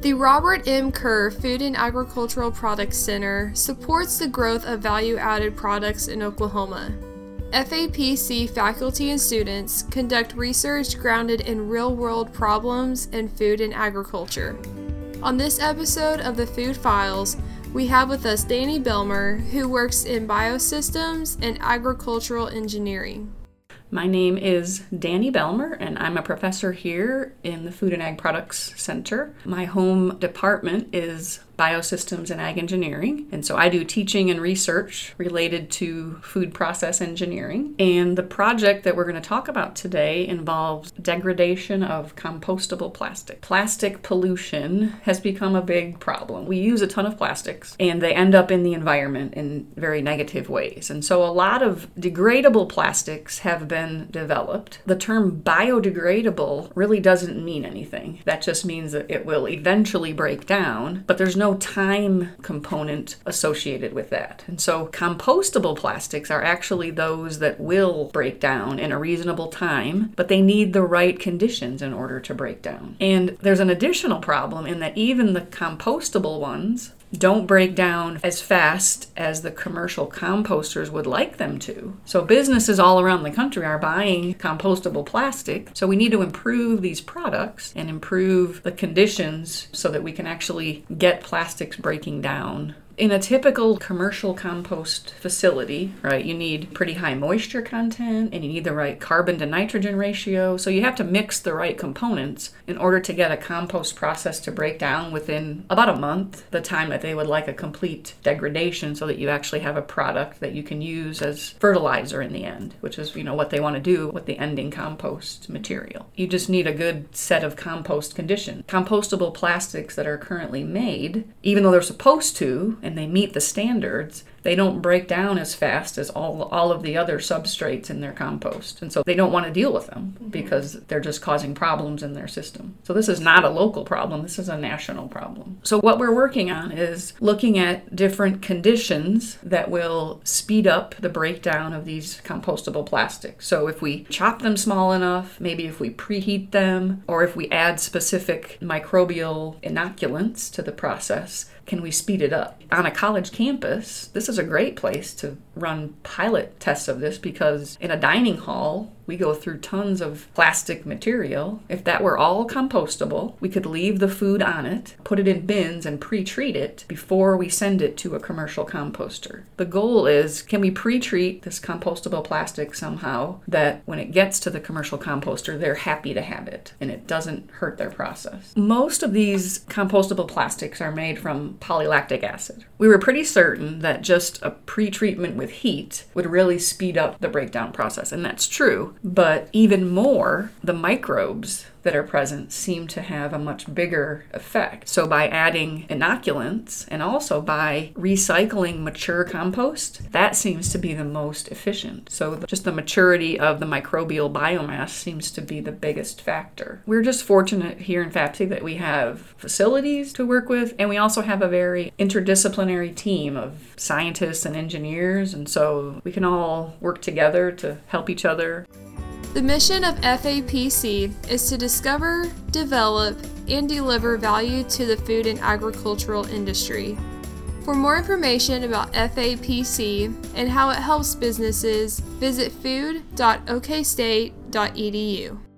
The Robert M. Kerr Food and Agricultural Products Center supports the growth of value added products in Oklahoma. FAPC faculty and students conduct research grounded in real world problems in food and agriculture. On this episode of the Food Files, we have with us Dani Bellmer, who works in biosystems and agricultural engineering. My name is Dani Bellmer, and I'm a professor here in the Food and Ag Products Center. My home department is biosystems and ag engineering. And so I do teaching and research related to food process engineering. And the project that we're going to talk about today involves degradation of compostable plastic. Plastic pollution has become a big problem. We use a ton of plastics and they end up in the environment in very negative ways. And so a lot of degradable plastics have been developed. The term biodegradable really doesn't mean anything. That just means that it will eventually break down, but there's no time component associated with that. And so compostable plastics are actually those that will break down in a reasonable time, but they need the right conditions in order to break down. And there's an additional problem in that even the compostable ones don't break down as fast as the commercial composters would like them to. So, businesses all around the country are buying compostable plastic. So, we need to improve these products and improve the conditions so that we can actually get plastics breaking down in a typical commercial compost facility, right, you need pretty high moisture content and you need the right carbon to nitrogen ratio. So you have to mix the right components in order to get a compost process to break down within about a month, the time that they would like a complete degradation so that you actually have a product that you can use as fertilizer in the end, which is, you know, what they want to do with the ending compost material. You just need a good set of compost conditions. Compostable plastics that are currently made, even though they're supposed to, and they meet the standards, they don't break down as fast as all, all of the other substrates in their compost. And so they don't want to deal with them mm-hmm. because they're just causing problems in their system. So this is not a local problem, this is a national problem. So what we're working on is looking at different conditions that will speed up the breakdown of these compostable plastics. So if we chop them small enough, maybe if we preheat them, or if we add specific microbial inoculants to the process, can we speed it up? On a college campus, this is a great place to run pilot tests of this because in a dining hall, we go through tons of plastic material. If that were all compostable, we could leave the food on it, put it in bins, and pre treat it before we send it to a commercial composter. The goal is can we pre treat this compostable plastic somehow that when it gets to the commercial composter, they're happy to have it and it doesn't hurt their process? Most of these compostable plastics are made from polylactic acid. We were pretty certain that just a pre treatment with heat would really speed up the breakdown process, and that's true. But even more, the microbes that are present seem to have a much bigger effect. So, by adding inoculants and also by recycling mature compost, that seems to be the most efficient. So, just the maturity of the microbial biomass seems to be the biggest factor. We're just fortunate here in FAPC that we have facilities to work with, and we also have a very interdisciplinary team of scientists and engineers, and so we can all work together to help each other. The mission of FAPC is to discover, develop, and deliver value to the food and agricultural industry. For more information about FAPC and how it helps businesses, visit food.okstate.edu.